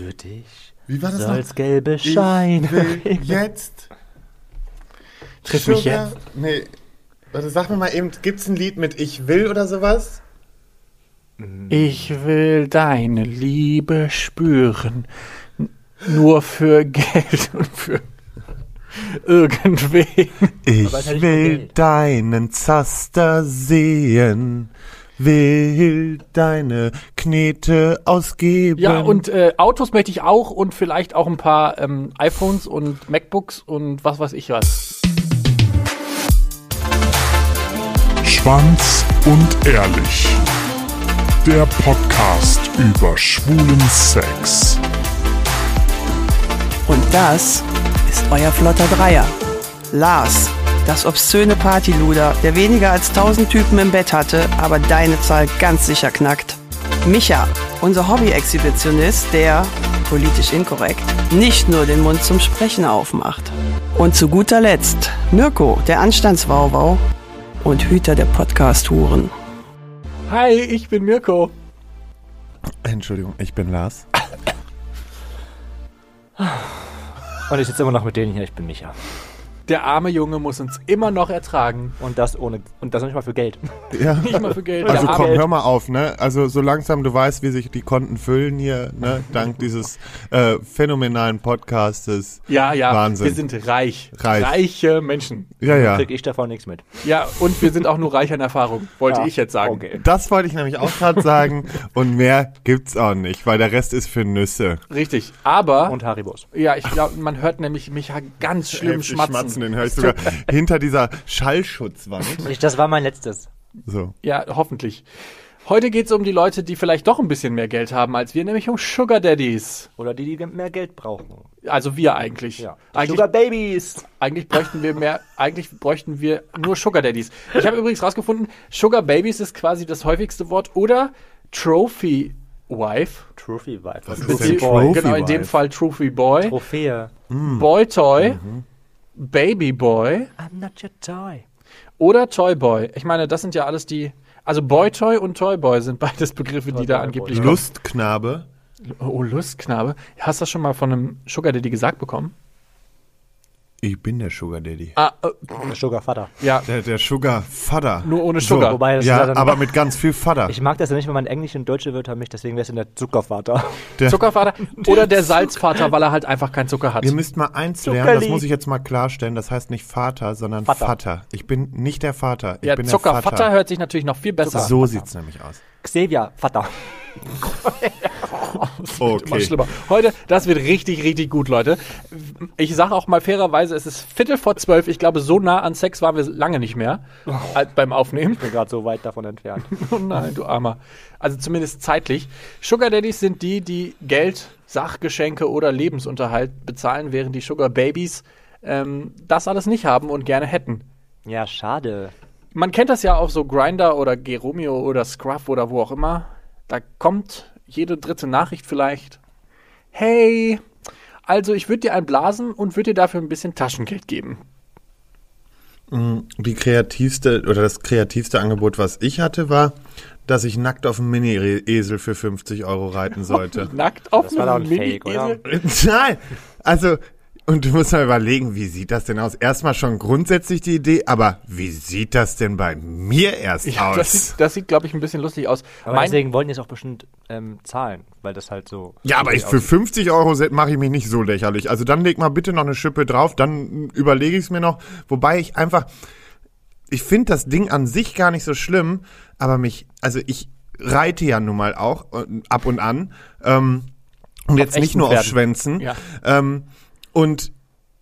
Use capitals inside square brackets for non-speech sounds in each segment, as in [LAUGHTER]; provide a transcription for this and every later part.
Für dich Wie war das soll's noch? gelbe Ich Scheine. jetzt. Triff mich Sugar- Nee. Warte, sag mir mal eben, gibt's ein Lied mit Ich will oder sowas? Ich will deine Liebe spüren. Nur für Geld und für irgendwen. Ich will deinen Zaster sehen, will deine Knete ausgeben. Ja, und äh, Autos möchte ich auch und vielleicht auch ein paar ähm, iPhones und MacBooks und was weiß ich was. Schwanz und ehrlich. Der Podcast über schwulen Sex. Und das ist euer flotter Dreier. Lars, das obszöne Partyluder, der weniger als 1000 Typen im Bett hatte, aber deine Zahl ganz sicher knackt. Micha, unser Hobby-Exhibitionist, der, politisch inkorrekt, nicht nur den Mund zum Sprechen aufmacht. Und zu guter Letzt Mirko, der Anstandswauwau und Hüter der Podcast-Huren. Hi, ich bin Mirko. Entschuldigung, ich bin Lars. Und ich sitze immer noch mit denen hier, ich bin Micha. Der arme Junge muss uns immer noch ertragen. Und das ohne, und das noch nicht mal für Geld. Ja. [LAUGHS] Nicht mal für Geld. Also komm, arme- hör mal auf, ne? Also so langsam, du weißt, wie sich die Konten füllen hier, ne? Dank dieses äh, phänomenalen Podcastes. Ja, ja, Wahnsinn. wir sind reich. Reich. Reiche Menschen. Ja, ja. Krieg ich davon nichts mit. Ja, und wir sind auch nur reich an Erfahrung, wollte Ja, ich jetzt sagen. okay. Das wollte ich nämlich auch gerade sagen. Und mehr gibt's auch nicht, weil der Rest ist für Nüsse. Richtig. Aber, Und Haribos. ja, ich glaube, man hört nämlich mich ganz schlimm Heftig schmatzen. Den höre ich sogar [LAUGHS] hinter dieser Schallschutzwand. Das war mein letztes. So. Ja, hoffentlich. Heute geht es um die Leute, die vielleicht doch ein bisschen mehr Geld haben als wir, nämlich um Sugar Daddies. Oder die, die mehr Geld brauchen. Also wir eigentlich. Ja. Eigentlich, Sugar Babies. eigentlich bräuchten wir mehr, eigentlich bräuchten wir nur Sugar Daddies. Ich habe übrigens rausgefunden, Sugar Babies ist quasi das häufigste Wort oder Trophy Wife. Trophy Wife. Was Trophy ist denn Boy. Trophy genau, in dem? Fall Trophy Boy. Trophäe. Boy Toy. Baby Boy. I'm not your toy. Oder Toy Boy. Ich meine, das sind ja alles die. Also Boy Toy und Toy Boy sind beides Begriffe, die da angeblich Boy. Lustknabe. Oh, Lustknabe. Hast du das schon mal von einem Sugar Daddy gesagt bekommen? Ich bin der Sugar Daddy. Ah, äh, Der Sugar Vater. ja, Der, der Sugar Vater. nur ohne Sugar. Wobei das ist Ja, dann, aber mit ganz viel Vater. Ich mag das ja nicht, wenn man Englisch und deutsche Wörter mischt, deswegen wäre es in der Zuckervater. Der, Zuckervater [LAUGHS] oder der Salzvater, weil er halt einfach keinen Zucker hat. Ihr müsst mal eins lernen, das Zuckerli. muss ich jetzt mal klarstellen. Das heißt nicht Vater, sondern Vater. Vater. Ich bin nicht der Vater. Ich Ja, bin Zuckervater der Vater. hört sich natürlich noch viel besser So sieht's nämlich aus. Xavier Vater. Immer [LAUGHS] Okay. schlimmer. Heute, das wird richtig, richtig gut, Leute. Ich sage auch mal fairerweise, es ist Viertel vor zwölf. Ich glaube, so nah an Sex waren wir lange nicht mehr äh, beim Aufnehmen. Ich bin gerade so weit davon entfernt. [LAUGHS] Oh nein, du Armer. Also zumindest zeitlich. Sugar Daddies sind die, die Geld, Sachgeschenke oder Lebensunterhalt bezahlen, während die Sugar Babies ähm, das alles nicht haben und gerne hätten. Ja, schade. Man kennt das ja auf so Grinder oder Geromeo oder Scruff oder wo auch immer. Da kommt jede dritte Nachricht vielleicht. Hey, also ich würde dir einen blasen und würde dir dafür ein bisschen Taschengeld geben. Die kreativste oder das kreativste Angebot, was ich hatte, war, dass ich nackt auf einem Mini-Esel für 50 Euro reiten sollte. [LAUGHS] Nackt auf einem Fake, oder? Mini-Esel. [LAUGHS] Nein, also und du musst mal überlegen, wie sieht das denn aus? Erstmal schon grundsätzlich die Idee, aber wie sieht das denn bei mir erst Ja, aus? das sieht, das sieht glaube ich, ein bisschen lustig aus. Aber Mein- deswegen wollen die es auch bestimmt ähm, zahlen, weil das halt so. Ja, aber ich, für 50 Euro mache ich mich nicht so lächerlich. Also dann leg mal bitte noch eine Schippe drauf, dann überlege ich es mir noch. Wobei ich einfach, ich finde das Ding an sich gar nicht so schlimm, aber mich, also ich reite ja nun mal auch äh, ab und an. Ähm, und jetzt nicht nur auf Pferden. Schwänzen. Ja. Ähm, und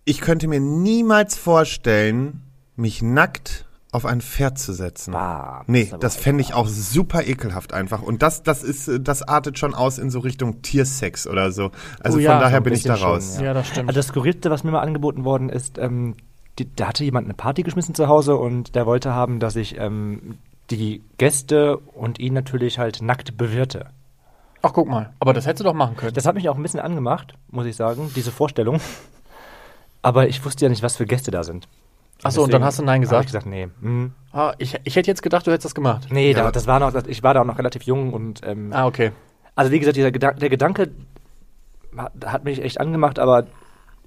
ich könnte mir niemals vorstellen, mich nackt auf ein Pferd zu setzen. Bah, nee, das fände ich auch super ekelhaft einfach. Und das, das ist, äh, das artet schon aus in so Richtung Tiersex oder so. Also Oh ja, von daher bin ich da bisschen schon, raus. ja. Ja, das stimmt. Also das Skurrilste, was mir mal angeboten worden ist, ähm, die, da hatte jemand eine Party geschmissen zu Hause und der wollte haben, dass ich ähm, die Gäste und ihn natürlich halt nackt bewirte. Ach, guck mal. Aber das hättest du doch machen können. Das hat mich auch ein bisschen angemacht, muss ich sagen, diese Vorstellung. Aber ich wusste ja nicht, was für Gäste da sind. Achso, und dann hast du Nein Hab ich gesagt? gesagt, nee. Mhm. Ah, ich, ich hätte jetzt gedacht, du hättest das gemacht. Nee, Ja. da, das war noch, ich war da auch noch relativ jung und ähm, Ah, okay. also wie gesagt, dieser Gedan der Gedanke hat mich echt angemacht, aber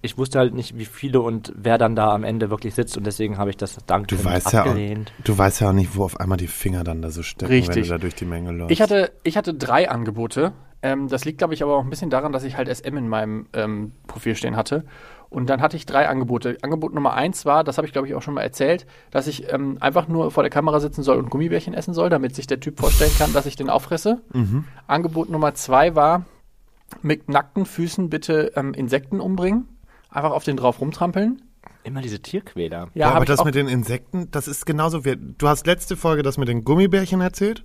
ich wusste halt nicht, wie viele und wer dann da am Ende wirklich sitzt und deswegen habe ich das dankend Du weißt, ja auch, abgelehnt. du weißt ja auch nicht, wo auf einmal die Finger dann da so stecken, wenn Richtig. du da durch die Menge läufst. Ich hatte, ich hatte drei Angebote. Ähm, das liegt, glaube ich, aber auch ein bisschen daran, dass ich halt SM in meinem ähm, Profil stehen hatte. Und dann hatte ich drei Angebote. Angebot Nummer eins war, das habe ich, glaube ich, auch schon mal erzählt, dass ich ähm, einfach nur vor der Kamera sitzen soll und Gummibärchen essen soll, damit sich der Typ vorstellen kann, dass ich den auffresse. Angebot Nummer zwei war, mit nackten Füßen bitte ähm, Insekten umbringen. Einfach auf den drauf rumtrampeln. Immer diese Tierquäler. Ja, Boah, aber das mit den Insekten, das ist genauso wie. Du hast letzte Folge das mit den Gummibärchen erzählt.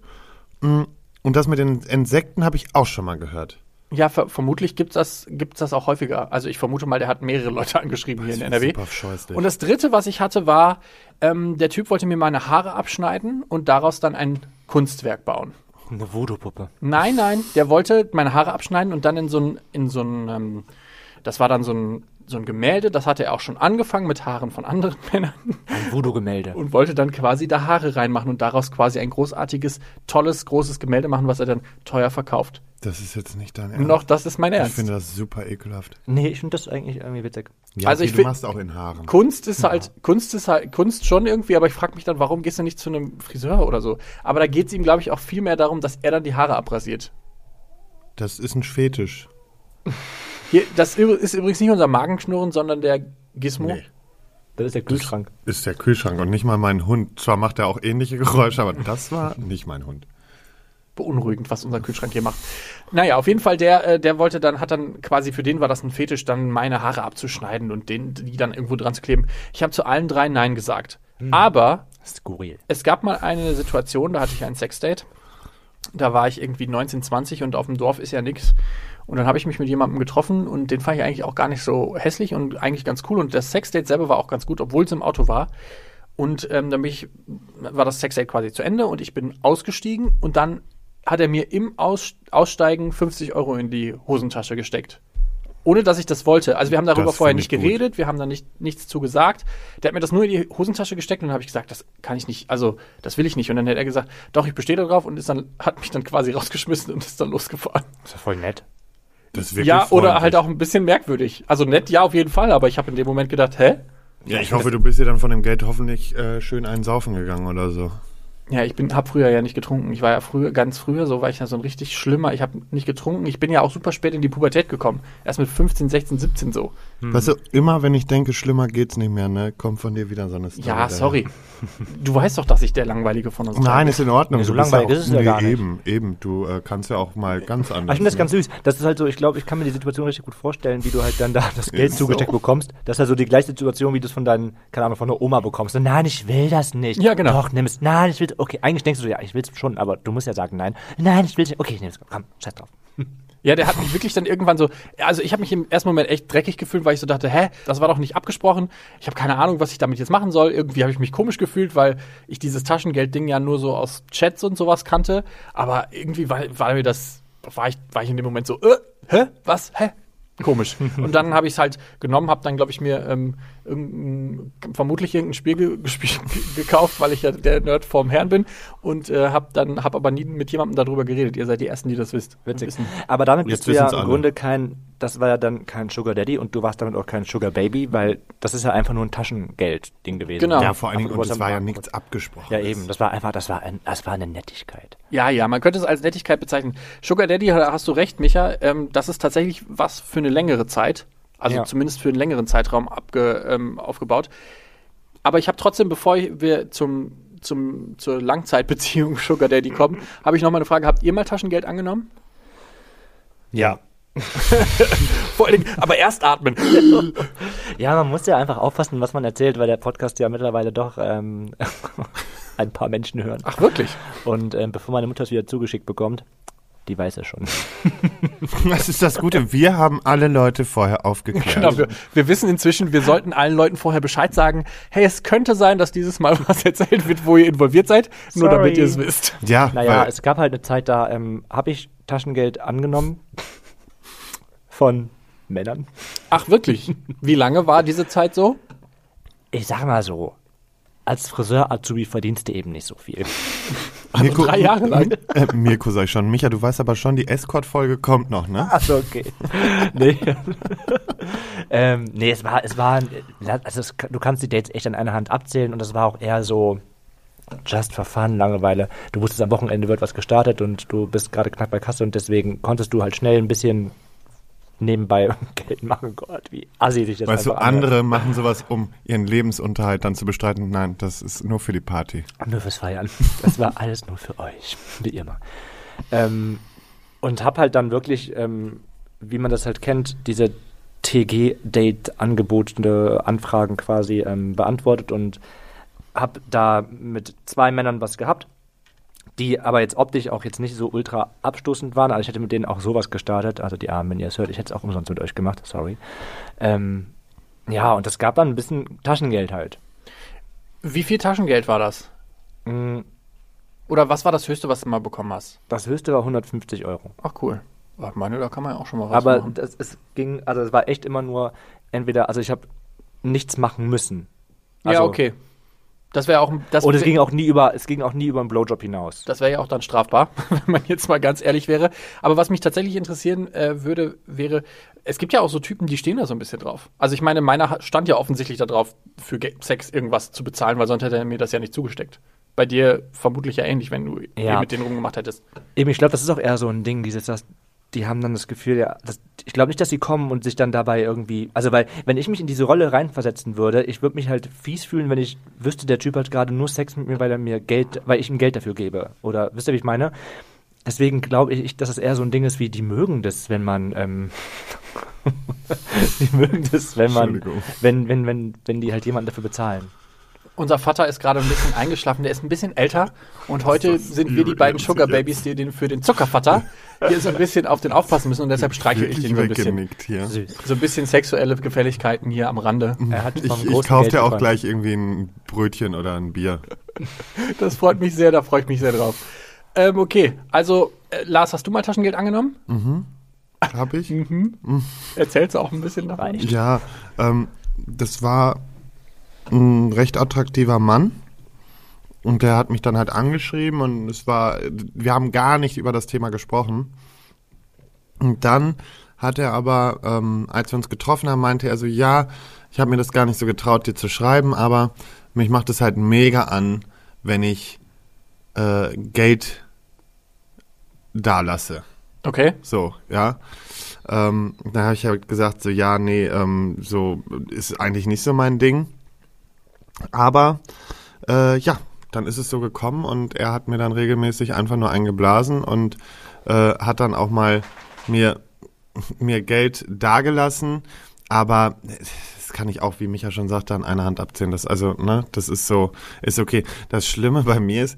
Mm, Und das mit den Insekten habe ich auch schon mal gehört. Ja, ver vermutlich gibt's das, gibt's das auch häufiger. Also ich vermute mal, der hat mehrere Leute [LAUGHS] angeschrieben hier in NRW. super. Und das dritte, was ich hatte, war, ähm, der Typ wollte mir meine Haare abschneiden und daraus dann ein Kunstwerk bauen. Eine Voodoo-Puppe. Nein, nein, der wollte meine Haare abschneiden und dann in so ein, in so ein, ähm, das war dann so ein, so ein Gemälde, das hatte er auch schon angefangen mit Haaren von anderen [LAUGHS] Männern Ein Voodoo-Gemälde. und wollte dann quasi da Haare reinmachen und daraus quasi ein großartiges, tolles, großes Gemälde machen, was er dann teuer verkauft. Das ist jetzt nicht dein Ernst. Noch, das ist mein ich Ernst. finde das super ekelhaft. Nee, ich finde das eigentlich irgendwie witzig. Ja, Also okay, ich du machst auch in Haaren. Kunst ist halt, Kunst ist halt, Kunst schon irgendwie, aber ich frage mich dann, warum gehst du nicht zu einem Friseur oder so? Aber da geht es ihm, glaube ich, auch viel mehr darum, dass er dann die Haare abrasiert. Das ist ein Fetisch. [LAUGHS] Hier, das ist übrigens nicht unser Magenschnurren, sondern der Gizmo. Nee. Das ist der Kühlschrank. Ist der Kühlschrank und nicht mal mein Hund. Zwar macht er auch ähnliche Geräusche, aber das war nicht mein Hund. Beunruhigend, was unser Kühlschrank hier macht. Naja, auf jeden Fall, der, äh, der wollte dann, hat dann quasi, für den war das ein Fetisch, dann meine Haare abzuschneiden und den, die dann irgendwo dran zu kleben. Ich habe zu allen drei Nein gesagt. Aber Skurril. es gab mal eine Situation, da hatte ich ein Sexdate. Da war ich irgendwie 19, 20 und auf dem Dorf ist ja nix. Und dann habe ich mich mit jemandem getroffen und den fand ich eigentlich auch gar nicht so hässlich und eigentlich ganz cool. Und das Sexdate selber war auch ganz gut, obwohl es im Auto war. Und ähm, dann bin ich, war das Sexdate quasi zu Ende und ich bin ausgestiegen und dann hat er mir im Aus, Aussteigen 50 Euro in die Hosentasche gesteckt. Ohne dass ich das wollte. Also wir haben darüber Das vorher nicht gut. geredet, wir haben da nicht, nichts zu gesagt. Der hat mir das nur in die Hosentasche gesteckt und dann habe ich gesagt, das kann ich nicht, also das will ich nicht. Und dann hat er gesagt, doch, ich bestehe darauf und ist dann, hat mich dann quasi [LAUGHS] rausgeschmissen und ist dann losgefahren. Das ist ja voll nett. Das ist wirklich Ja, oder freundlich. halt auch ein bisschen merkwürdig. Also nett, ja, auf jeden Fall, aber ich habe in dem Moment gedacht, hä? Ja, ich hoffe, du bist dir dann von dem Geld hoffentlich äh, schön einen saufen gegangen oder so. Ja, ich bin, hab früher ja nicht getrunken. Ich war ja früher, ganz früher, so war ich ja so ein richtig schlimmer. Ich habe nicht getrunken. Ich bin ja auch super spät in die Pubertät gekommen. Erst mit 15, 16, 17 so. Weißt du, immer wenn ich denke, schlimmer geht's nicht mehr, ne, kommt von dir wieder so eine Story. Ja, daher. sorry. [LAUGHS] Du weißt doch, dass ich der Langweilige von uns Nein, bin. ist in Ordnung. Nee, so langweilig ja ist es ja nee, gar nicht. Eben, eben. Du äh, kannst ja auch mal ganz anders. Aber ich finde das ne? ganz süß. Das ist halt so, ich glaube, ich kann mir die Situation richtig gut vorstellen, wie du halt dann da [LAUGHS] das Geld Ist zugesteckt so. bekommst. Das ist halt so die gleiche Situation, wie du es von deinen, keine Ahnung, von der Oma bekommst. So, nein, ich will das nicht. Ja, genau. Doch, nimm es. Nein, ich will Okay, eigentlich denkst du so, ja, ich will es schon, aber du musst ja sagen, nein. Nein, ich will es nicht. Okay, ich nehme es. Komm, scheiß drauf. Ja, der hat mich wirklich dann irgendwann so, also ich habe mich im ersten Moment echt dreckig gefühlt, weil ich so dachte, hä, das war doch nicht abgesprochen. Ich habe keine Ahnung, was ich damit jetzt machen soll. Irgendwie habe ich mich komisch gefühlt, weil ich dieses Taschengeld-Ding ja nur so aus Chats und sowas kannte. Aber irgendwie war, war mir das, war ich, war ich in dem Moment so, äh, hä, was, hä? Komisch. Und dann habe ich es halt genommen, habe dann, glaube ich, mir ähm, irgendein, vermutlich irgendein Spiel ge [LAUGHS] gekauft, weil ich ja der Nerd vorm Herrn bin und äh, habe dann, habe aber nie mit jemandem darüber geredet. Ihr seid die Ersten, die das wisst. Witzig. Wissen. Aber damit Jetzt bist du ja im alle. Grunde kein, das war ja dann kein Sugar Daddy und du warst damit auch kein Sugar Baby, weil das ist ja einfach nur ein Taschengeld-Ding gewesen. Genau. Ja, vor allen Dingen, Aber und hast war ja nichts abgesprochen. Ja, eben. Das war einfach, das war, ein, das war eine Nettigkeit. Ja, ja, man könnte es als Nettigkeit bezeichnen. Sugar Daddy, da hast du recht, Micha, ähm, das ist tatsächlich was für eine längere Zeit. Also Ja. zumindest für einen längeren Zeitraum abge, ähm, aufgebaut. Aber ich habe trotzdem, bevor wir zum, zum, zur Langzeitbeziehung [LAUGHS] Sugar Daddy kommen, habe ich noch mal eine Frage. Habt ihr mal Taschengeld angenommen? Ja. [LAUGHS] Vor allen Dingen, aber erst atmen. [LAUGHS] Ja, man muss ja einfach aufpassen, was man erzählt, weil der Podcast ja mittlerweile doch ähm, ein paar Menschen hören. Ach, wirklich? Und ähm, bevor meine Mutter es wieder zugeschickt bekommt, die weiß es schon. [LAUGHS] Das ist das Gute. Wir haben alle Leute vorher aufgeklärt. Genau, wir, wir wissen inzwischen, wir sollten allen Leuten vorher Bescheid sagen, hey, es könnte sein, dass dieses Mal [LAUGHS] was erzählt wird, wo ihr involviert seid, nur Sorry. damit ihr es wisst. Ja, Naja, weil, es gab halt eine Zeit, da ähm, habe ich Taschengeld angenommen von Männern. Ach, wirklich? Wie lange war diese Zeit so? Ich sag mal so, als Friseur-Azubi verdienst du eben nicht so viel. [LAUGHS] Mirko, drei Jahre lang? Äh, Mirko sag ich schon. Micha, du weißt aber schon, die Escort-Folge kommt noch, ne? Achso, okay. [LAUGHS] nee. [LAUGHS] ähm, nee, es war, es war, also es, du kannst die Dates echt an einer Hand abzählen und es war auch eher so just for fun, Langeweile. Du wusstest, am Wochenende wird was gestartet und du bist gerade knapp bei Kasse und deswegen konntest du halt schnell ein bisschen nebenbei [LAUGHS] Geld machen. Gott, wie assi sich das Weißt du, andere machen sowas, um ihren Lebensunterhalt dann zu bestreiten. Nein, das ist nur für die Party. Nur fürs Feiern. [LAUGHS] Das war alles nur für euch, [LAUGHS] wie immer. Ähm, und hab halt dann wirklich, ähm, wie man das halt kennt, diese TG-Date angebotene Anfragen quasi ähm, beantwortet und hab da mit zwei Männern was gehabt, die aber jetzt optisch auch jetzt nicht so ultra abstoßend waren. Also ich hätte mit denen auch sowas gestartet. Also die Armen, wenn ihr es hört, ich hätte es auch umsonst mit euch gemacht, sorry. Ähm, ja, und es gab dann ein bisschen Taschengeld halt. Wie viel Taschengeld war das? Mm, Oder was war das Höchste, was du mal bekommen hast? Das höchste war 150 Euro. Ach cool. Ach, meine, da kann man ja auch schon mal was Aber machen. das, es ging, also es war echt immer nur entweder, also ich habe nichts machen müssen. Also, ja, okay. Das wäre auch das Und es ging auch nie über, es ging auch nie über einen Blowjob hinaus. Das wäre ja auch dann strafbar, [LAUGHS] wenn man jetzt mal ganz ehrlich wäre. Aber was mich tatsächlich interessieren äh, würde, wäre, es gibt ja auch so Typen, die stehen da so ein bisschen drauf. Also ich meine, meiner stand ja offensichtlich da drauf, für Sex irgendwas zu bezahlen, weil sonst hätte er mir das ja nicht zugesteckt. Bei dir vermutlich ja ähnlich, wenn du Ja. mit denen rumgemacht hättest. Eben, ich glaube, das ist auch eher so ein Ding, dieses, das, die haben dann das Gefühl, ja, das, ich glaube nicht, dass sie kommen und sich dann dabei irgendwie, also weil, wenn ich mich in diese Rolle reinversetzen würde, ich würde mich halt fies fühlen, wenn ich wüsste, der Typ hat gerade nur Sex mit mir, weil er mir Geld, weil ich ihm Geld dafür gebe. Oder, wisst ihr, wie ich meine? Deswegen glaube ich, dass es eher so ein Ding ist, wie die mögen das, wenn man, ähm, [LAUGHS] die mögen das, wenn man, wenn, wenn, wenn, wenn die halt jemanden dafür bezahlen. Unser Vater ist gerade ein bisschen eingeschlafen, der ist ein bisschen älter und heute sind wir die beiden Sugar. Babys, die den, für den Zuckervater hier so ein bisschen auf den aufpassen müssen und deshalb streichel ich den so ein bisschen. hier. So ein bisschen sexuelle Gefälligkeiten hier am Rande. Er hat Ich, ich kaufe dir auch bekommen. gleich irgendwie ein Brötchen oder ein Bier. [LAUGHS] Das freut mich sehr, da freue ich mich sehr drauf. Ähm, okay, also äh, Lars, hast du mal Taschengeld angenommen? Hab ich? Erzählst du auch ein bisschen davon? Ja, ähm, das war ein recht attraktiver Mann. Und der hat mich dann halt angeschrieben und es war, wir haben gar nicht über das Thema gesprochen. Und dann hat er aber, ähm, als wir uns getroffen haben, meinte er so, ja, ich habe mir das gar nicht so getraut, dir zu schreiben, aber mich macht es halt mega an, wenn ich äh, Geld da lasse. Okay. So, ja. Ähm, da habe ich halt gesagt, so, ja, nee, ähm, so ist eigentlich nicht so mein Ding. Aber äh, ja, dann ist es so gekommen und er hat mir dann regelmäßig einfach nur eingeblasen und äh, hat dann auch mal mir, mir Geld dagelassen. Aber das kann ich auch, wie Micha schon sagte, an einer Hand abzählen. Das, also, ne, das ist so, ist okay. Das Schlimme bei mir ist,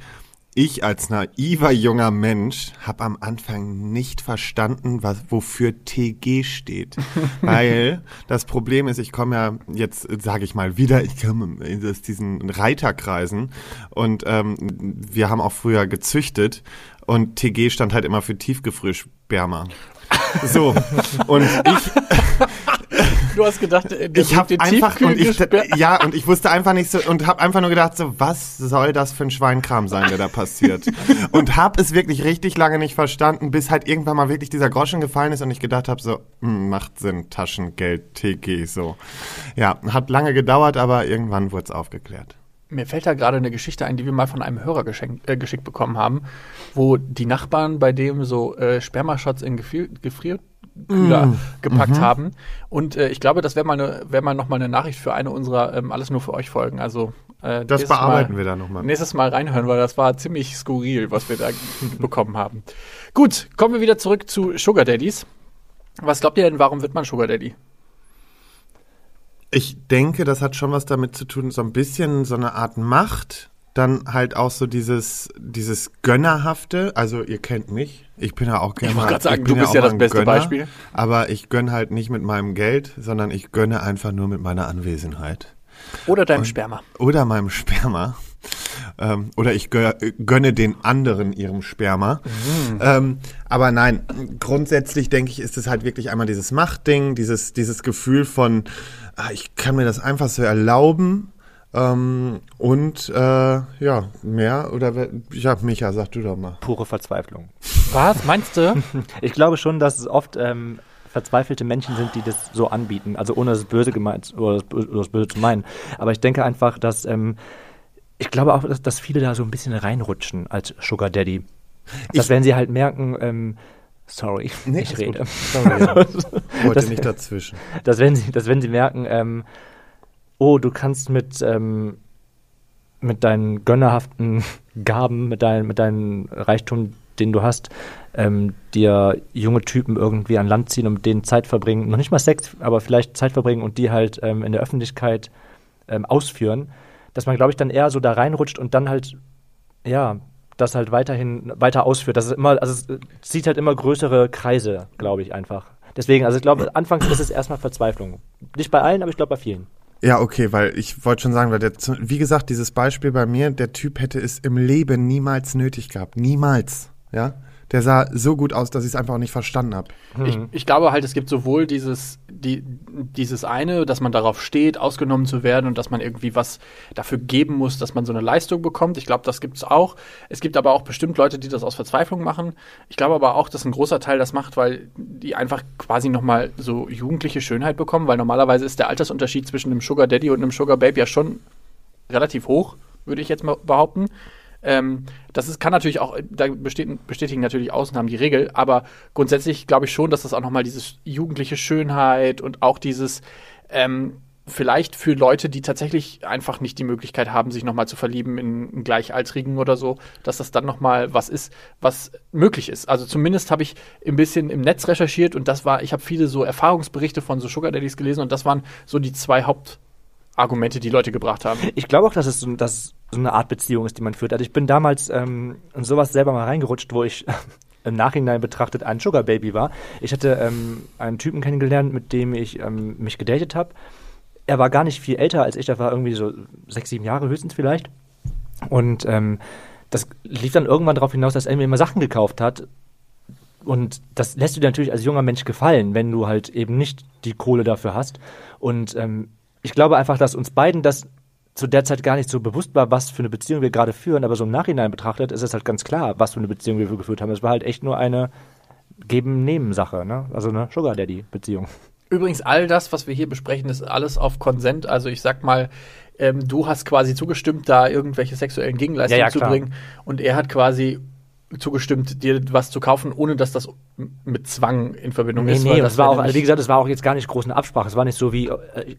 ich als naiver junger Mensch habe am Anfang nicht verstanden, was, wofür TG steht. [LAUGHS] Weil das Problem ist, ich komme ja jetzt, sage ich mal, wieder, ich komme aus diesen Reiterkreisen und ähm, wir haben auch früher gezüchtet und TG stand halt immer für Tiefgefriersperma. So, [LAUGHS] und ich, [LAUGHS] Du hast gedacht, äh, der ich habe den einfach und ich, ja und ich wusste einfach nicht so und habe einfach nur gedacht so was soll das für ein Schweinkram sein der da passiert? [LAUGHS] Und habe es wirklich richtig lange nicht verstanden bis halt irgendwann mal wirklich dieser Groschen gefallen ist und ich gedacht habe so hm, macht Sinn Taschengeld TG so. Ja hat lange gedauert aber irgendwann wurde es aufgeklärt. Mir fällt da gerade eine Geschichte ein, die wir mal von einem Hörer geschenkt, äh, geschickt bekommen haben, wo die Nachbarn bei dem so äh, Spermashots in Gefrier Gefrierkühler Mm. gepackt Mhm. haben. Und äh, ich glaube, das wäre mal, ne, wär mal nochmal eine Nachricht für eine unserer ähm, Alles nur für euch Folgen. Also äh, das bearbeiten mal, wir dann nochmal Nächstes Mal reinhören, weil das war ziemlich skurril, was wir da [LAUGHS] bekommen haben. Gut, kommen wir wieder zurück zu Sugar Daddies. Was glaubt ihr denn, warum wird man Sugar Daddy? Ich denke, das hat schon was damit zu tun, so ein bisschen so eine Art Macht. Dann halt auch so dieses, dieses Gönnerhafte. Also ihr kennt mich. Ich bin ja auch gerne. wollte gerade sagen, ich du bist ja mal das beste Gönner, Beispiel. Aber ich gönne halt nicht mit meinem Geld, sondern ich gönne einfach nur mit meiner Anwesenheit. Oder deinem Sperma? Oder meinem Sperma. Ähm, oder ich gö gönne den anderen ihrem Sperma. Ähm, aber nein, grundsätzlich denke ich, ist es halt wirklich einmal dieses Machtding, dieses, dieses Gefühl von, ah, ich kann mir das einfach so erlauben Ähm, und äh, ja, mehr oder ja, Micha, sag du doch mal. Pure Verzweiflung. Was, meinst du? [LAUGHS] Ich glaube schon, dass es oft ähm, verzweifelte Menschen sind, die das so anbieten. Also ohne das Böse gemeint oder das, das Böse zu meinen. Aber ich denke einfach, dass ähm, ich glaube auch, dass, dass viele da so ein bisschen reinrutschen als Sugar Daddy. Dass Ich- wenn sie halt merken, ähm, sorry, Nee, ich rede. Sorry, ja. [LAUGHS] Wollte Das- nicht dazwischen. dass wenn sie, dass wenn sie merken, ähm, oh, du kannst mit, ähm, mit deinen gönnerhaften [LAUGHS] Gaben, mit, dein, mit deinem Reichtum, den du hast, ähm, dir junge Typen irgendwie an Land ziehen und mit denen Zeit verbringen, noch nicht mal Sex, aber vielleicht Zeit verbringen und die halt ähm, in der Öffentlichkeit ähm, ausführen, dass man, glaube ich, dann eher so da reinrutscht und dann halt, ja, das halt weiterhin weiter ausführt. Das ist immer, also es äh, zieht halt immer größere Kreise, glaube ich, einfach. Deswegen, also ich glaube, anfangs ist es erstmal Verzweiflung. Nicht bei allen, aber ich glaube bei vielen. Ja, okay, weil ich wollte schon sagen, weil der, wie gesagt, dieses Beispiel bei mir, der Typ hätte es im Leben niemals nötig gehabt. Niemals. Ja? Der sah so gut aus, dass ich es einfach auch nicht verstanden habe. Ich, ich glaube halt, es gibt sowohl dieses, die, dieses eine, dass man darauf steht, ausgenommen zu werden und dass man irgendwie was dafür geben muss, dass man so eine Leistung bekommt. Ich glaube, das gibt es auch. Es gibt aber auch bestimmt Leute, die das aus Verzweiflung machen. Ich glaube aber auch, dass ein großer Teil das macht, weil die einfach quasi nochmal so jugendliche Schönheit bekommen, weil normalerweise ist der Altersunterschied zwischen einem Sugar Daddy und einem Sugar Babe ja schon relativ hoch, würde ich jetzt mal behaupten. Ähm, das ist, kann natürlich auch, da besteht, bestätigen natürlich Ausnahmen die Regel, aber grundsätzlich glaube ich schon, dass das auch nochmal dieses jugendliche Schönheit und auch dieses, ähm, vielleicht für Leute, die tatsächlich einfach nicht die Möglichkeit haben, sich nochmal zu verlieben in einen Gleichaltrigen oder so, dass das dann nochmal was ist, was möglich ist. Also zumindest habe ich ein bisschen im Netz recherchiert und das war, ich habe viele so Erfahrungsberichte von so Sugar Daddies gelesen und das waren so die zwei Hauptargumente, die Leute gebracht haben. Ich glaube auch, dass es so, dass es so eine Art Beziehung ist, die man führt. Also ich bin damals ähm, in sowas selber mal reingerutscht, wo ich [LAUGHS] im Nachhinein betrachtet ein Sugar Baby war. Ich hatte ähm, einen Typen kennengelernt, mit dem ich ähm, mich gedatet habe. Er war gar nicht viel älter als ich, er war irgendwie so sechs, sieben Jahre höchstens vielleicht. Und ähm, das lief dann irgendwann darauf hinaus, dass er mir immer Sachen gekauft hat. Und das lässt du dir natürlich als junger Mensch gefallen, wenn du halt eben nicht die Kohle dafür hast. Und ähm, ich glaube einfach, dass uns beiden das zu der Zeit gar nicht so bewusst war, was für eine Beziehung wir gerade führen, aber so im Nachhinein betrachtet ist es halt ganz klar, was für eine Beziehung wir geführt haben. Es war halt echt nur eine Geben-Nehmen-Sache, ne? Also eine Sugar Daddy-Beziehung. Übrigens, all das, was wir hier besprechen, ist alles auf Konsent. Also ich sag mal, ähm, du hast quasi zugestimmt, da irgendwelche sexuellen Gegenleistungen Ja, ja, zu bringen. Und er hat quasi zugestimmt, dir was zu kaufen, ohne dass das mit Zwang in Verbindung Nee, ist. nee, weil das war auch, also wie gesagt, es war auch jetzt gar nicht groß eine Absprache. Es war nicht so wie, äh,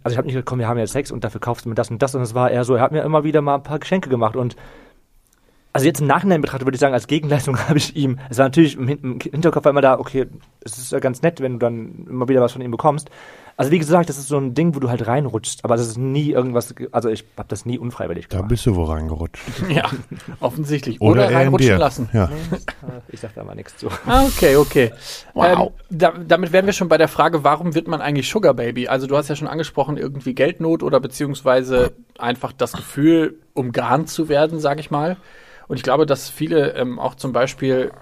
also ich habe nicht gesagt, komm, wir haben jetzt Sex und dafür kaufst du mir das und das, sondern es war eher so, er hat mir immer wieder mal ein paar Geschenke gemacht und also jetzt im Nachhinein betrachtet würde ich sagen, als Gegenleistung [LAUGHS] habe ich ihm, es war natürlich im, im Hinterkopf war immer da, okay, es ist ja ganz nett, wenn du dann immer wieder was von ihm bekommst. Also wie gesagt, das ist so ein Ding, wo du halt reinrutschst, aber das ist nie irgendwas, ge- also ich habe das nie unfreiwillig Da gemacht. bist du wo reingerutscht. [LAUGHS] Ja, offensichtlich. Oder, Oder, er in reinrutschen dir. lassen. Ja. [LAUGHS] ich sag da mal nichts zu. Ah, okay, okay. Wow. Ähm, da, damit wären wir schon bei der Frage, warum wird man eigentlich Sugar Baby? Also du hast ja schon angesprochen, irgendwie Geldnot oder beziehungsweise einfach das Gefühl, umgarnt zu werden, sag ich mal. Und ich glaube, dass viele ähm, auch zum Beispiel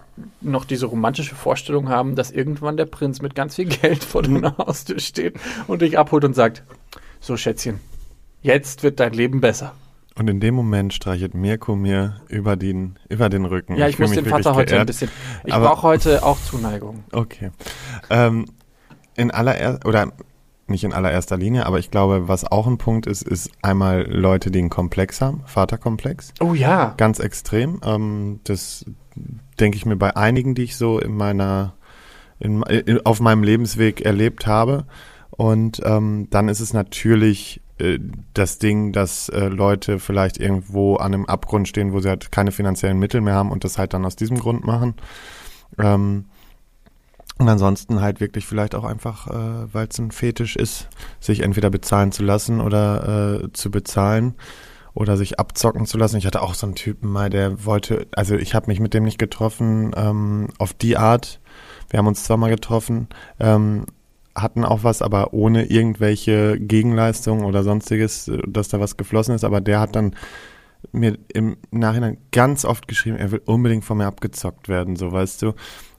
noch diese romantische Vorstellung haben, dass irgendwann der Prinz mit ganz viel Geld vor deiner Haustür steht und dich abholt und sagt, so Schätzchen, jetzt wird dein Leben besser. Und in dem Moment streichelt Mirko mir über den, über den Rücken. Ja, ich, fühl muss den Vater heute ein geehrt. bisschen. Ich brauche heute auch Zuneigung. Okay. Ähm, in allererster, oder nicht in allererster Linie, aber ich glaube, was auch ein Punkt ist, ist einmal Leute, die einen Komplex haben, Vaterkomplex. Oh ja. Ganz extrem. Ähm, das denke ich mir bei einigen, die ich so in meiner, in, in, auf meinem Lebensweg erlebt habe. Und ähm, dann ist es natürlich äh, das Ding, dass äh, Leute vielleicht irgendwo an einem Abgrund stehen, wo sie halt keine finanziellen Mittel mehr haben und das halt dann aus diesem Grund machen. Ähm, und ansonsten halt wirklich vielleicht auch einfach, äh, weil es ein Fetisch ist, sich entweder bezahlen zu lassen oder äh, zu bezahlen oder sich abzocken zu lassen. Ich hatte auch so einen Typen mal, der wollte, also ich habe mich mit dem nicht getroffen ähm, auf die Art. Wir haben uns zwar mal getroffen, ähm, hatten auch was, aber ohne irgendwelche Gegenleistungen oder sonstiges, äh, dass da was geflossen ist. Aber der hat dann mir im Nachhinein ganz oft geschrieben, er will unbedingt von mir abgezockt werden, so weißt du.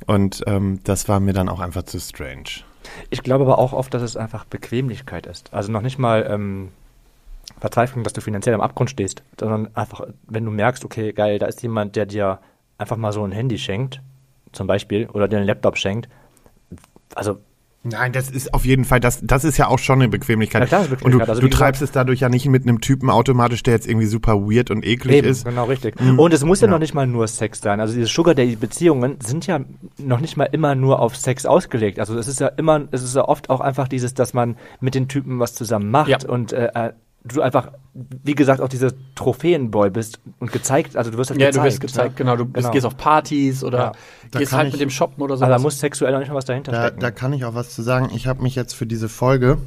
Und ähm, das war mir dann auch einfach zu strange. Ich glaube aber auch oft, dass es einfach Bequemlichkeit ist. Also noch nicht mal, ähm, Verzweiflung, dass du finanziell am Abgrund stehst, sondern einfach, wenn du merkst, okay, geil, da ist jemand, der dir einfach mal so ein Handy schenkt, zum Beispiel, oder dir einen Laptop schenkt. Also Nein, das ist auf jeden Fall, das, das ist ja auch schon eine Bequemlichkeit. Ja, klar, ist und du, Bequemlichkeit. Also, du treibst es dadurch ja nicht mit einem Typen automatisch, der jetzt irgendwie super weird und eklig Eben, ist. genau richtig. Und es muss ja, Ja. noch nicht mal nur Sex sein. Also diese Sugar Daddy Beziehungen sind ja noch nicht mal immer nur auf Sex ausgelegt. Also es ist ja immer, es ist ja oft auch einfach dieses, dass man mit den Typen was zusammen macht Ja. und äh, äh, du einfach, wie gesagt, auch dieser Trophäenboy bist und gezeigt, also du wirst halt Ja, gezeigt. du wirst gezeigt, ne? genau. Du bist, Genau. gehst auf Partys oder Ja. Gehst halt ich- mit dem Shoppen oder so. Aber da muss sexuell noch nicht mal was dahinter Da, stecken. da kann ich auch was zu sagen. Ich habe mich jetzt für diese Folge,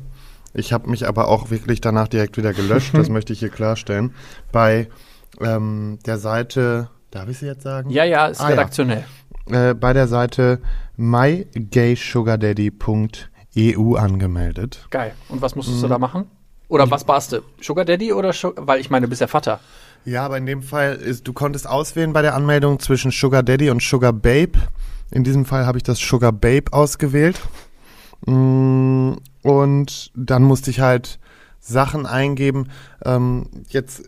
ich habe mich aber auch wirklich danach direkt wieder gelöscht, das [LAUGHS] möchte ich hier klarstellen, bei ähm, der Seite, darf ich sie jetzt sagen? ja, ja, ist Ah, ja. redaktionell. Äh, bei der Seite mygaysugardaddy.eu angemeldet. Geil. Und was musstest Mhm. du da machen? Oder was warst du? Sugar Daddy oder Sugar? Weil ich meine, du bist ja Vater. Ja, aber in dem Fall ist, du konntest auswählen bei der Anmeldung zwischen Sugar Daddy und Sugar Babe. In diesem Fall habe ich das Sugar Babe ausgewählt. Mm, Und dann musste ich halt Sachen eingeben. Ähm, jetzt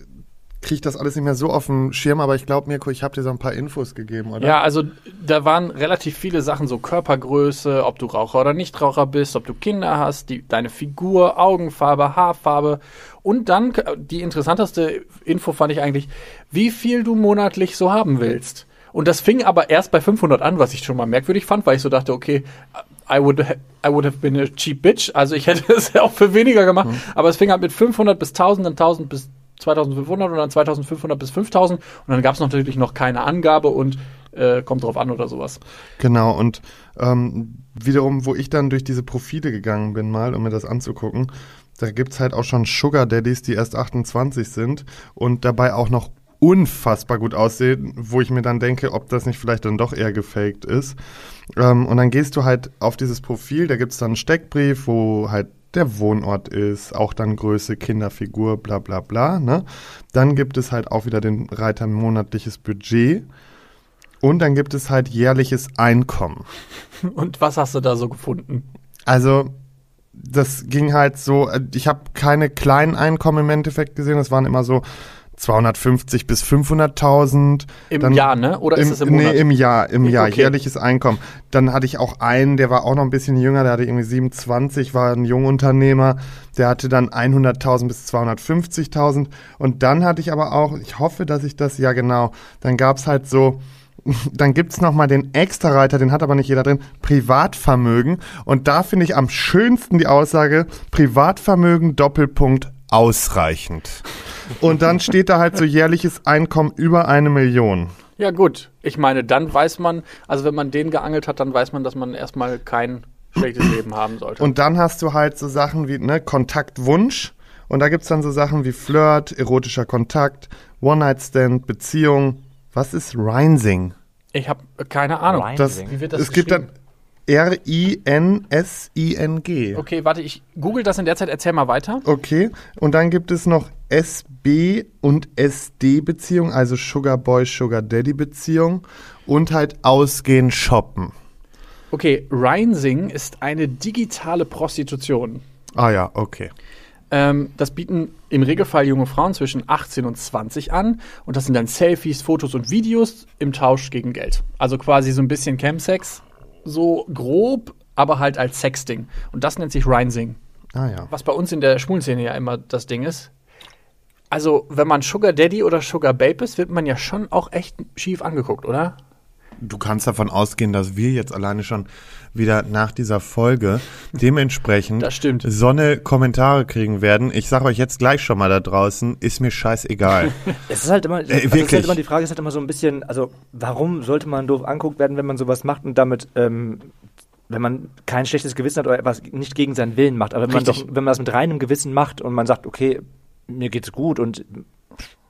kriege ich das alles nicht mehr so auf dem Schirm, aber ich glaube, Mirko, ich habe dir so ein paar Infos gegeben, oder? Ja, also da waren relativ viele Sachen, so Körpergröße, ob du Raucher oder Nichtraucher bist, ob du Kinder hast, die, deine Figur, Augenfarbe, Haarfarbe. Und dann, äh, die interessanteste Info fand ich eigentlich, wie viel du monatlich so haben willst. Und das fing aber erst bei 500 an, was ich schon mal merkwürdig fand, weil ich so dachte, okay, I would, I would have been a cheap bitch. Also ich hätte [LAUGHS] es ja auch für weniger gemacht. Aber es fing halt mit 500 bis 1000, dann 1000 bis 2500 und dann 2500 bis 5000. Und dann gab es natürlich noch keine Angabe und äh, kommt drauf an oder sowas. Genau, und ähm, wiederum, wo ich dann durch diese Profile gegangen bin, mal, um mir das anzugucken, da gibt's halt auch schon Sugar Daddies, die erst 28 sind und dabei auch noch unfassbar gut aussehen, wo ich mir dann denke, ob das nicht vielleicht dann doch eher gefaked ist. Ähm, und dann gehst du halt auf dieses Profil, da gibt's dann einen Steckbrief, wo halt der Wohnort ist, auch dann Größe, Kinderfigur, bla bla bla. Ne? Dann gibt es halt auch wieder den Reiter monatliches Budget. Und dann gibt es halt jährliches Einkommen. [LAUGHS] Und was hast du da so gefunden? Also das ging halt so, äh, ich habe keine kleinen Einkommen im Endeffekt gesehen, das waren immer so 250 bis 500.000. Im Dann- Jahr, ne? Oder ist es im nee, Monat? im Jahr, im Jahr, Okay. jährliches Einkommen. Dann hatte ich auch einen, der war auch noch ein bisschen jünger, der hatte irgendwie 27, war ein Jungunternehmer, der hatte dann 100.000 bis 250.000. Und dann hatte ich aber auch, ich hoffe, dass ich das, ja genau, dann gab's halt so, [LAUGHS] dann gibt's noch mal den Extrareiter, den hat aber nicht jeder drin, Privatvermögen. Und da finde ich am schönsten die Aussage, Privatvermögen Doppelpunkt ausreichend. Und dann steht da halt so jährliches Einkommen über eine Million. Ja, gut. Ich meine, dann weiß man, also wenn man den geangelt hat, dann weiß man, dass man erstmal kein schlechtes Leben haben sollte. Und dann hast du halt so Sachen wie ne, Kontaktwunsch. Und da gibt's dann so Sachen wie Flirt, erotischer Kontakt, One-Night-Stand, Beziehung. Was ist Rinsing? ich habe keine Ahnung. Das, Wie wird das es gibt dann R-I-N-S-I-N-G. Okay, warte, ich google das in der Zeit, erzähl mal weiter. Okay, und dann gibt es noch SB und SD-Beziehung, also Sugar Boy, Sugar Daddy-Beziehung und halt Ausgehen, Shoppen. Okay, Rinsing ist eine digitale Prostitution. Ah ja, okay. Ähm, das bieten im Regelfall junge Frauen zwischen 18 und 20 an. Und das sind dann Selfies, Fotos und Videos im Tausch gegen Geld. Also quasi so ein bisschen Chemsex. So grob, aber halt als Sexting. Und das nennt sich Rinsing. Ah ja. Was bei uns in der Schwulenszene ja immer das Ding ist. Also, wenn man Sugar Daddy oder Sugar Babe ist, wird man ja schon auch echt schief angeguckt, oder? Du kannst davon ausgehen, dass wir jetzt alleine schon wieder nach dieser Folge [LAUGHS] dementsprechend Das stimmt. so eine Kommentare kriegen werden. Ich sage euch jetzt gleich schon mal da draußen, ist mir scheißegal. [LAUGHS] Es ist halt immer, also ist wirklich. halt immer die Frage ist halt immer so ein bisschen, also warum sollte man doof anguckt werden, wenn man sowas macht und damit, ähm, wenn man kein schlechtes Gewissen hat oder etwas nicht gegen seinen Willen macht, aber wenn man, doch, wenn man das mit reinem Gewissen macht und man sagt, okay, mir geht's gut und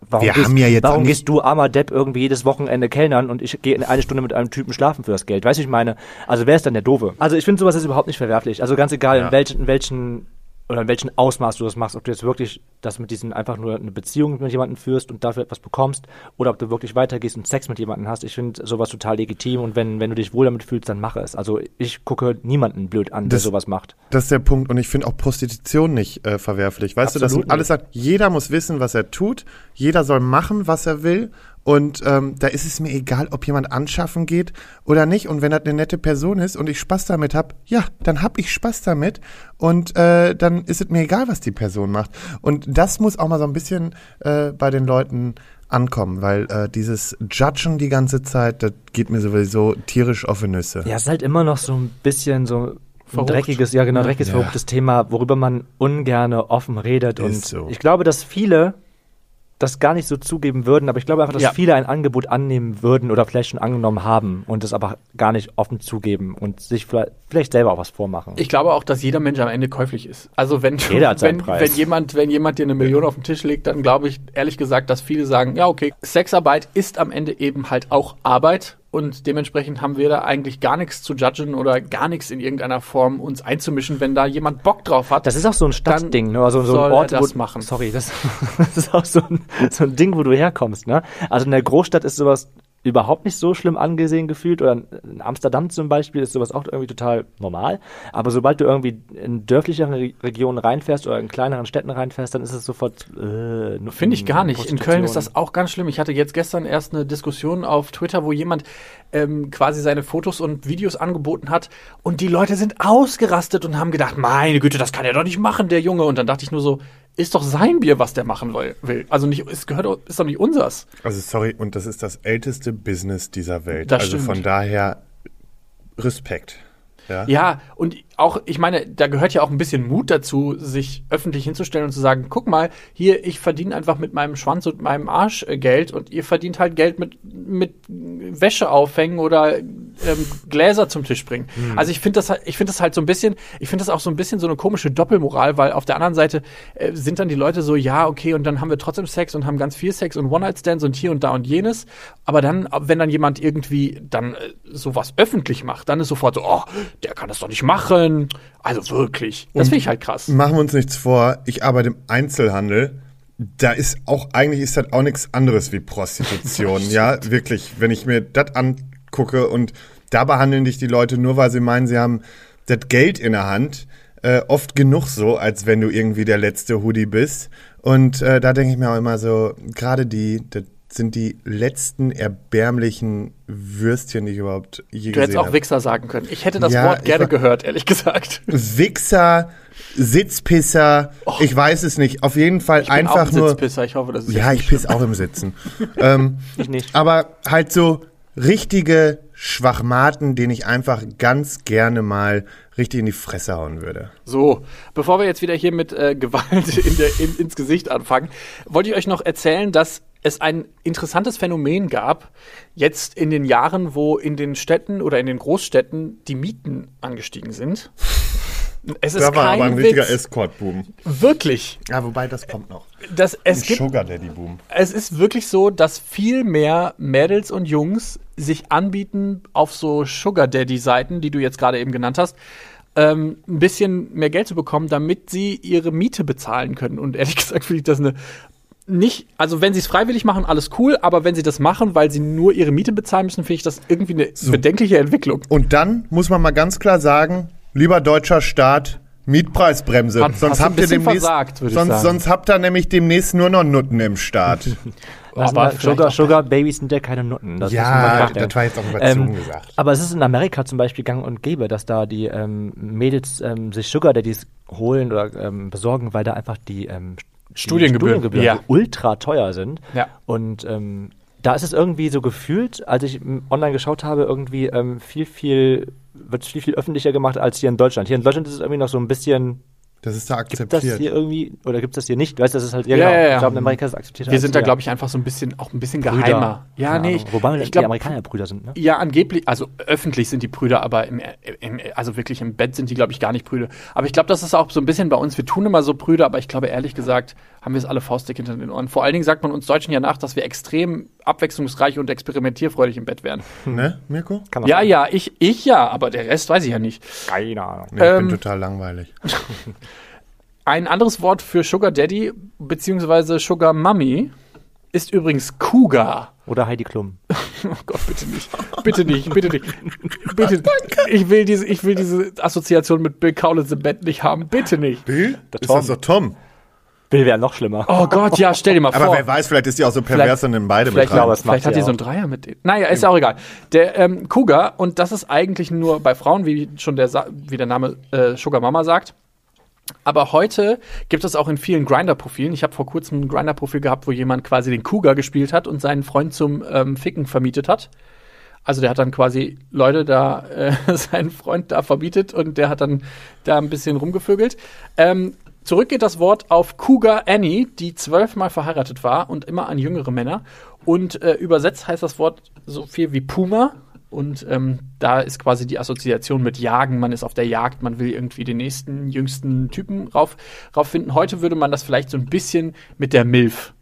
warum, Wir gehst, haben ja jetzt warum gehst du armer Depp irgendwie jedes Wochenende kellnern und ich gehe eine Stunde mit einem Typen schlafen für das Geld? Weißt du, ich meine, also wer ist dann der Doofe? Also ich finde sowas ist überhaupt nicht verwerflich. Also ganz egal, Ja. in welchen, in welchen oder in welchem Ausmaß du das machst, ob du jetzt wirklich das mit diesen einfach nur eine Beziehung mit jemandem führst und dafür etwas bekommst oder ob du wirklich weitergehst und Sex mit jemandem hast. Ich finde sowas total legitim und wenn, wenn du dich wohl damit fühlst, dann mach es. Also ich gucke niemanden blöd an, der Das- sowas macht. Das ist der Punkt. Und ich finde auch Prostitution nicht äh, verwerflich. Weißt du, Absolut sind alles sagt, jeder muss wissen, was er tut. Jeder soll machen, was er will. Und ähm, da ist es mir egal, ob jemand anschaffen geht oder nicht. Und wenn das eine nette Person ist und ich Spaß damit hab, ja, dann hab ich Spaß damit. Und äh, dann ist es mir egal, was die Person macht. Und das muss auch mal so ein bisschen äh, bei den Leuten ankommen, weil äh, dieses Judgen die ganze Zeit, das geht mir sowieso tierisch auf die Nüsse. Ja, es ist halt immer noch so ein bisschen so ein dreckiges, ja genau, dreckiges, Ja. verruchtes Thema, worüber man ungerne offen redet. Ist und so. ich glaube, dass viele das gar nicht so zugeben würden, aber ich glaube einfach, dass Ja. viele ein Angebot annehmen würden oder vielleicht schon angenommen haben und es aber gar nicht offen zugeben und sich vielleicht, vielleicht selber auch was vormachen. Ich glaube auch, dass jeder Mensch am Ende käuflich ist. Also wenn, Jeder [LAUGHS] wenn, Preis. wenn jemand, wenn jemand dir eine Million auf den Tisch legt, dann glaube ich ehrlich gesagt, dass viele sagen, ja okay, Sexarbeit ist am Ende eben halt auch Arbeit und dementsprechend haben wir da eigentlich gar nichts zu judgen oder gar nichts in irgendeiner Form uns einzumischen, wenn da jemand Bock drauf hat. Das ist auch so ein Stadtding, ne? Also so ein Ort, das wo, machen. Sorry, das, [LAUGHS] das ist auch so ein, so ein Ding, wo du herkommst, ne? Also in der Großstadt ist sowas überhaupt nicht so schlimm angesehen gefühlt oder in Amsterdam zum Beispiel ist sowas auch irgendwie total normal. Aber sobald du irgendwie in dörflicheren Re- Regionen reinfährst oder in kleineren Städten reinfährst, dann ist es sofort äh, nur- Finde ich gar nicht. In Köln ist das auch ganz schlimm. Ich hatte jetzt gestern erst eine Diskussion auf Twitter, wo jemand ähm, quasi seine Fotos und Videos angeboten hat und die Leute sind ausgerastet und haben gedacht, meine Güte, das kann er doch nicht machen, der Junge. Und dann dachte ich nur so, ist doch sein Bier, was der machen will. Also nicht, es gehört, doch- ist doch nicht unsers. Also sorry, und das ist das älteste Business dieser Welt. Das also stimmt. von daher Respekt. Ja. Ja, und auch, ich meine, da gehört ja auch ein bisschen Mut dazu, sich öffentlich hinzustellen und zu sagen, guck mal, hier, ich verdiene einfach mit meinem Schwanz und meinem Arsch äh, Geld und ihr verdient halt Geld mit, mit Wäsche aufhängen oder ähm, Gläser zum Tisch bringen. Also ich finde das halt, ich finde das halt so ein bisschen, ich finde das auch so ein bisschen so eine komische Doppelmoral, weil auf der anderen Seite äh, sind dann die Leute so, ja, okay, und dann haben wir trotzdem Sex und haben ganz viel Sex und One-Night-Stands und hier und da und jenes. Aber dann, wenn dann jemand irgendwie dann äh, sowas öffentlich macht, dann ist sofort so, oh, der kann das doch nicht machen. Also wirklich. Das finde ich halt krass. Machen wir uns nichts vor, ich arbeite im Einzelhandel. Da ist auch, eigentlich ist das auch nichts anderes wie Prostitution. [LAUGHS] ja, wirklich. Wenn ich mir das angucke und da behandeln dich die Leute nur, weil sie meinen, sie haben das Geld in der Hand. Äh, oft genug so, als wenn du irgendwie der letzte Hoodie bist. Und äh, da denke ich mir auch immer so, gerade die, das sind die letzten erbärmlichen Würstchen, die ich überhaupt je Du hättest gesehen auch habe. Wichser sagen können. Ich hätte das Ja, Wort gerne war- gehört, ehrlich gesagt. Wichser, Sitzpisser, ich weiß es nicht. Auf jeden Fall. Ich bin auch einfach ein nur. Sitzpisser. Ich hoffe, das ist Ja, ich nicht piss auch im Sitzen. [LAUGHS] ähm, Ich nicht. aber halt so richtige Schwachmaten, den ich einfach ganz gerne mal richtig in die Fresse hauen würde. So, bevor wir jetzt wieder hier mit äh, Gewalt [LAUGHS] in der, in, ins Gesicht anfangen, wollte ich euch noch erzählen, dass es ein interessantes Phänomen gab, jetzt in den Jahren, wo in den Städten oder in den Großstädten die Mieten angestiegen sind. Es ist Da war kein aber ein richtiger Witz. Escort-Boom. Wirklich. Ja, wobei das kommt noch. Das, es, Ein gibt, Sugar Daddy-Boom. es ist wirklich so, dass viel mehr Mädels und Jungs sich anbieten auf so Sugar Daddy-Seiten, die du jetzt gerade eben genannt hast, ähm, ein bisschen mehr Geld zu bekommen, damit sie ihre Miete bezahlen können. Und ehrlich [LAUGHS] gesagt finde ich das eine nicht, also wenn sie es freiwillig machen, alles cool, aber wenn sie das machen, weil sie nur ihre Miete bezahlen müssen, finde ich das irgendwie eine bedenkliche Entwicklung. Und dann muss man mal ganz klar sagen, lieber deutscher Staat, Mietpreisbremse. Hat- sonst habt ihr demnächst, versagt, sonst, sonst habt ihr nämlich demnächst nur noch Nutten im Staat. [LAUGHS] Aber Sugar, Sugar Babys sind ja keine Nutten. Das ja, das war jetzt auch überzogen Ähm, gesagt. Aber es ist in Amerika zum Beispiel gang und gäbe, dass da die ähm, Mädels ähm, sich Sugar Daddies holen oder ähm, besorgen, weil da einfach die, ähm, die Studiengebühren, Studiengebühren ja. ultra teuer sind. Ja. Und ähm, da ist es irgendwie so gefühlt, als ich online geschaut habe, irgendwie ähm, viel, viel, wird viel, viel öffentlicher gemacht als hier in Deutschland. Hier in Deutschland ist es irgendwie noch so ein bisschen, Das ist da gibt das akzeptiert. hier irgendwie, oder gibt es das hier nicht? Weißt du, das ist halt, ja, Ja, genau. ja, ja. Ich glaube, in Amerika ist es akzeptiert. Wir sind da, glaube ich, einfach so ein bisschen, auch ein bisschen geheimer. Ja, Keine nee, ich, Wobei ich die glaube, Amerikaner Brüder sind, ne? Ja, angeblich, also öffentlich sind die Brüder, aber im, im, also wirklich im Bett sind die, glaube ich, gar nicht Brüder. Aber ich glaube, das ist auch so ein bisschen bei uns. Wir tun immer so Brüder, aber ich glaube, ehrlich gesagt, haben wir es alle faustdick hinter den Ohren. Vor allen Dingen sagt man uns Deutschen ja nach, dass wir extrem abwechslungsreich und experimentierfreudig im Bett wären. Ne, Mirko? Kann Ja, sein. ja, ich, ich ja, aber der Rest weiß ich ja nicht. Keine Ahnung. Nee, ich Ähm, bin total langweilig. [LAUGHS] Ein anderes Wort für Sugar Daddy beziehungsweise Sugar Mummy ist übrigens Cougar. Oder Heidi Klum. [LAUGHS] Oh Gott, bitte nicht. Bitte nicht, bitte nicht. [LAUGHS] Bitte. Ich will diese, ich will diese Assoziation mit Bill Kaulitz im Bett nicht haben. Bitte nicht. Bill? Der Ist Tom. das doch Tom? Bill wäre noch schlimmer. Oh Gott, ja, stell dir mal Aber vor. wer weiß, vielleicht ist die auch so pervers und nimmt beide Vielleicht, glaube, vielleicht hat sie die so auch. einen Dreier mit denen. Naja, ist ja auch egal. Der ähm, Cougar, und das ist eigentlich nur bei Frauen, wie schon der, wie der Name äh, Sugar Mama sagt. Aber heute gibt es auch in vielen Grinder-Profilen. Ich habe vor kurzem ein Grinder-Profil gehabt, wo jemand quasi den Cougar gespielt hat und seinen Freund zum ähm, Ficken vermietet hat. Also der hat dann quasi Leute da, äh, [LAUGHS] seinen Freund da verbietet und der hat dann da ein bisschen rumgevögelt. Ähm, zurück geht das Wort auf Cougar Annie, die zwölfmal verheiratet war und immer an jüngere Männer. Und äh, übersetzt heißt das Wort so viel wie Puma. Und ähm, da ist quasi die Assoziation mit Jagen. Man ist auf der Jagd, man will irgendwie den nächsten, jüngsten Typen rauf, rauffinden. Heute würde man das vielleicht so ein bisschen mit der MILF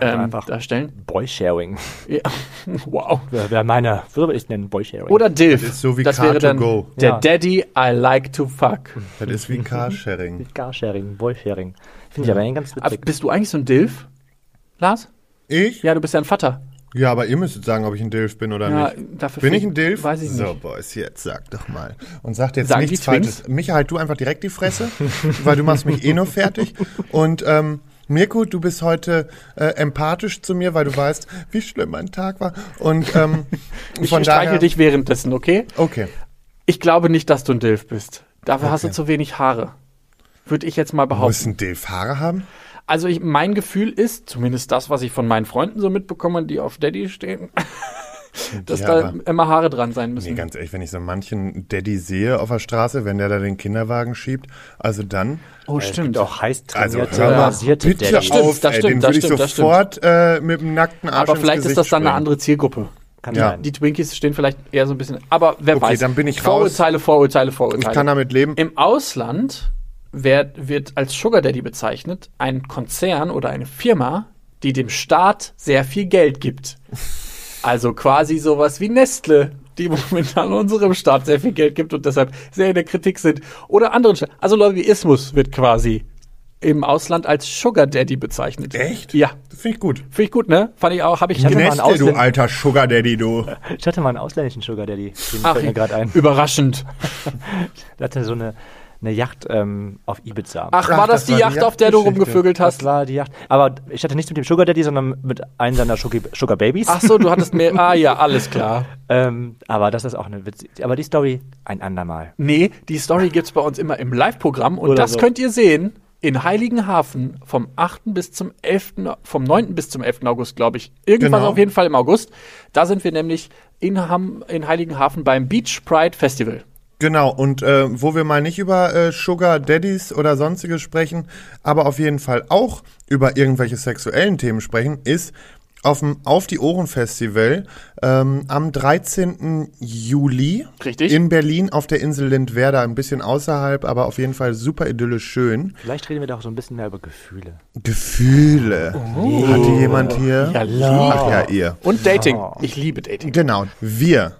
ähm, einfach. darstellen. Boysharing. Ja. [LAUGHS] wow. Wäre wär meine, würde ich nennen, Boysharing. Oder DILF. Das ist so wie das Car wäre to dann go. der Ja. Daddy I like to fuck. Das ist wie Carsharing. Carsharing, Boysharing. Finde ich aber eigentlich ganz witzig. bist du eigentlich so ein DILF, Lars? Ich? Ja, du bist ja ein Vater. Ja, aber ihr müsstet sagen, ob ich ein Dilf bin oder Ja, nicht. dafür Bin ich ein Dilf? Weiß ich so, nicht. Boys, jetzt sag doch mal. Und sagt jetzt Sagen nichts Twins? Falsches. Micha, halt du einfach direkt die Fresse, weil du machst mich eh nur fertig. [LAUGHS] Und ähm, Mirko, du bist heute äh, empathisch zu mir, weil du weißt, wie schlimm mein Tag war. Und ähm, [LAUGHS] Ich von streichel dich währenddessen, okay? Okay. Ich glaube nicht, dass du ein Dilf bist. Dafür hast du Okay. zu wenig Haare. Würde ich jetzt mal Muss behaupten. ein Dilf Haare haben? Also ich, mein Gefühl ist, zumindest das, was ich von meinen Freunden so mitbekomme, die auf Daddy stehen, [LAUGHS] dass Ja, da immer Haare dran sein müssen. Nee, ganz ehrlich, wenn ich so manchen Daddy sehe auf der Straße, wenn der da den Kinderwagen schiebt, also dann, oh, Es stimmt. auch heiß also trainierte, hör mal, rasierte bitte Daddies. Stimmt, auf, das ey, stimmt, den das ich stimmt, das sofort äh, mit dem nackten Arsch Aber ins vielleicht ist das dann eine springen. andere Zielgruppe. Kann Ja. sein. Die Twinkies stehen vielleicht eher so ein bisschen. Aber wer Okay, weiß. dann bin ich raus. Vorurteile, Vorurteile, Vorurteile. Ich kann damit leben. Im Ausland wird, wird als Sugar Daddy bezeichnet ein Konzern oder eine Firma, die dem Staat sehr viel Geld gibt. Also quasi sowas wie Nestle, die momentan [LAUGHS] unserem Staat sehr viel Geld gibt und deshalb sehr in der Kritik sind. Oder anderen. Sta- Also Lobbyismus wird quasi im Ausland als Sugar Daddy bezeichnet. Echt? Ja. Finde ich gut. Finde ich gut, ne? Fand ich auch, habe ich hatte mal einen Nestle, du Ausländ- alter Sugar Daddy, du. Ich hatte mal einen ausländischen Sugar Daddy. Den Ach, fällt mir gerade ein. überraschend. [LAUGHS] Der hatte so eine, eine Yacht ähm, auf Ibiza. Ach, war das, das die war die Yacht, auf der du rumgevögelt hast? Das war die Yacht. Aber ich hatte nicht mit dem Sugar Daddy, sondern mit einem seiner Sugar, Babies. Ach so, du hattest mehr. Ah ja, alles [LAUGHS] klar. Ähm, aber das ist auch eine witzige. Aber die Story ein andermal. Nee, die Story gibt's bei uns immer im Live-Programm und Oder das so. könnt ihr sehen in Heiligenhafen vom 8. bis zum 11. vom 9. bis zum 11. August, glaube ich. Irgendwas Genau. auf jeden Fall im August. Da sind wir nämlich in, Ham, in Heiligenhafen beim Beach Pride Festival. Genau, und äh, wo wir mal nicht über äh, Sugar Daddies oder sonstiges sprechen, aber auf jeden Fall auch über irgendwelche sexuellen Themen sprechen, ist auf dem Auf die Ohren Festival ähm, am 13. Juli Richtig. in Berlin auf der Insel Lindwerder, ein bisschen außerhalb, aber auf jeden Fall super idyllisch schön. Vielleicht reden wir doch so ein bisschen mehr über Gefühle. Gefühle. Hatte jemand hier? Ja, Ach ja, ihr. Und Dating. Ich liebe Dating. Genau. Wir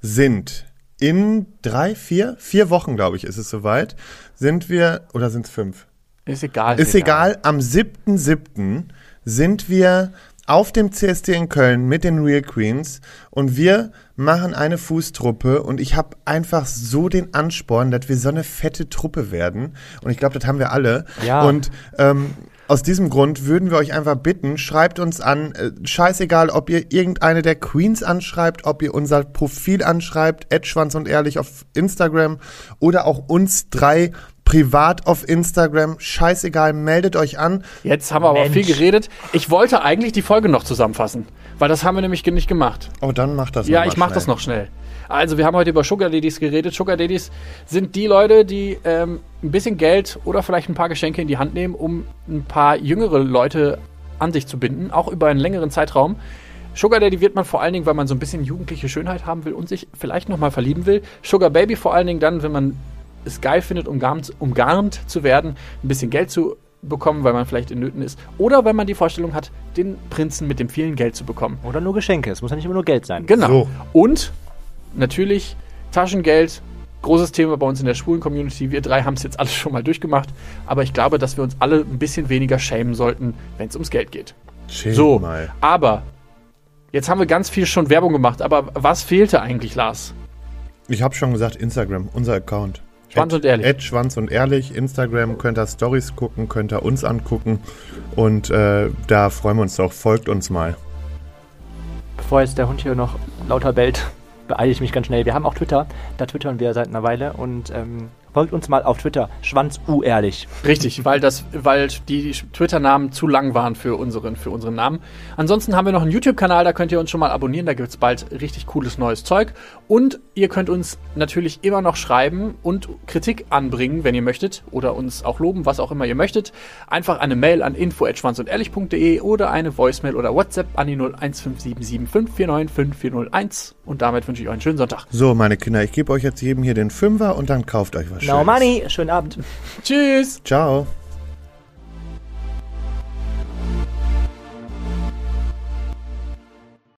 sind in drei, vier, vier Wochen, glaube ich, ist es soweit, sind wir, oder sind es fünf? Ist egal. Ist egal, am 7.7. sind wir auf dem CSD in Köln mit den Real Queens und wir machen eine Fußtruppe und ich habe einfach so den Ansporn, dass wir so eine fette Truppe werden und ich glaube, das haben wir alle. Ja. Und ähm, aus diesem Grund würden wir euch einfach bitten, schreibt uns an, äh, scheißegal, ob ihr irgendeine der Queens anschreibt, ob ihr unser Profil anschreibt, Edschwanz und Ehrlich auf Instagram oder auch uns drei privat auf Instagram, scheißegal, meldet euch an. Jetzt haben wir aber Mensch. viel geredet. Ich wollte eigentlich die Folge noch zusammenfassen, weil das haben wir nämlich nicht gemacht. Oh, dann macht das Ja, ich mach das schnell. noch schnell. Also, wir haben heute über Sugar Daddies geredet. Sugar Daddies sind die Leute, die ähm, ein bisschen Geld oder vielleicht ein paar Geschenke in die Hand nehmen, um ein paar jüngere Leute an sich zu binden, auch über einen längeren Zeitraum. Sugar Daddy wird man vor allen Dingen, weil man so ein bisschen jugendliche Schönheit haben will und sich vielleicht nochmal verlieben will. Sugar Baby vor allen Dingen dann, wenn man es geil findet, umgarnt, umgarnt zu werden, ein bisschen Geld zu bekommen, weil man vielleicht in Nöten ist. Oder wenn man die Vorstellung hat, den Prinzen mit dem vielen Geld zu bekommen. Oder nur Geschenke. Es muss ja nicht immer nur Geld sein. Genau. So. Und natürlich Taschengeld Großes Thema bei uns in der schwulen Community. Wir drei haben es jetzt alles schon mal durchgemacht. Aber ich glaube, dass wir uns alle ein bisschen weniger schämen sollten, wenn es ums Geld geht. Chill So, mal. aber jetzt haben wir ganz viel schon Werbung gemacht. Aber was fehlte eigentlich, Lars? Ich habe schon gesagt, Instagram, unser Account. Schwanz und ehrlich. Ed Schwanz und ehrlich. Instagram könnt ihr Stories gucken, könnt ihr uns angucken. Und äh, da freuen wir uns doch. Folgt uns mal. Bevor jetzt der Hund hier noch lauter bellt, [LAUGHS] beeile ich mich ganz schnell. Wir haben auch Twitter, da twittern wir seit einer Weile und ähm, folgt uns mal auf Twitter, schwanzuehrlich. Richtig, weil, das, weil die Twitter-Namen zu lang waren für unseren, für unseren Namen. Ansonsten haben wir noch einen YouTube-Kanal, da könnt ihr uns schon mal abonnieren, da gibt es bald richtig cooles neues Zeug. Und ihr könnt uns natürlich immer noch schreiben und Kritik anbringen, wenn ihr möchtet, oder uns auch loben, was auch immer ihr möchtet. Einfach eine Mail an info.schwanzundehrlich.de oder eine Voicemail oder WhatsApp an die 0157754954001. Und damit wünsche ich euch einen schönen Sonntag. So, meine Kinder, ich gebe euch jetzt jedem hier den Fünfer und dann kauft euch was No Schönes. money, schönen Abend. Tschüss! Ciao.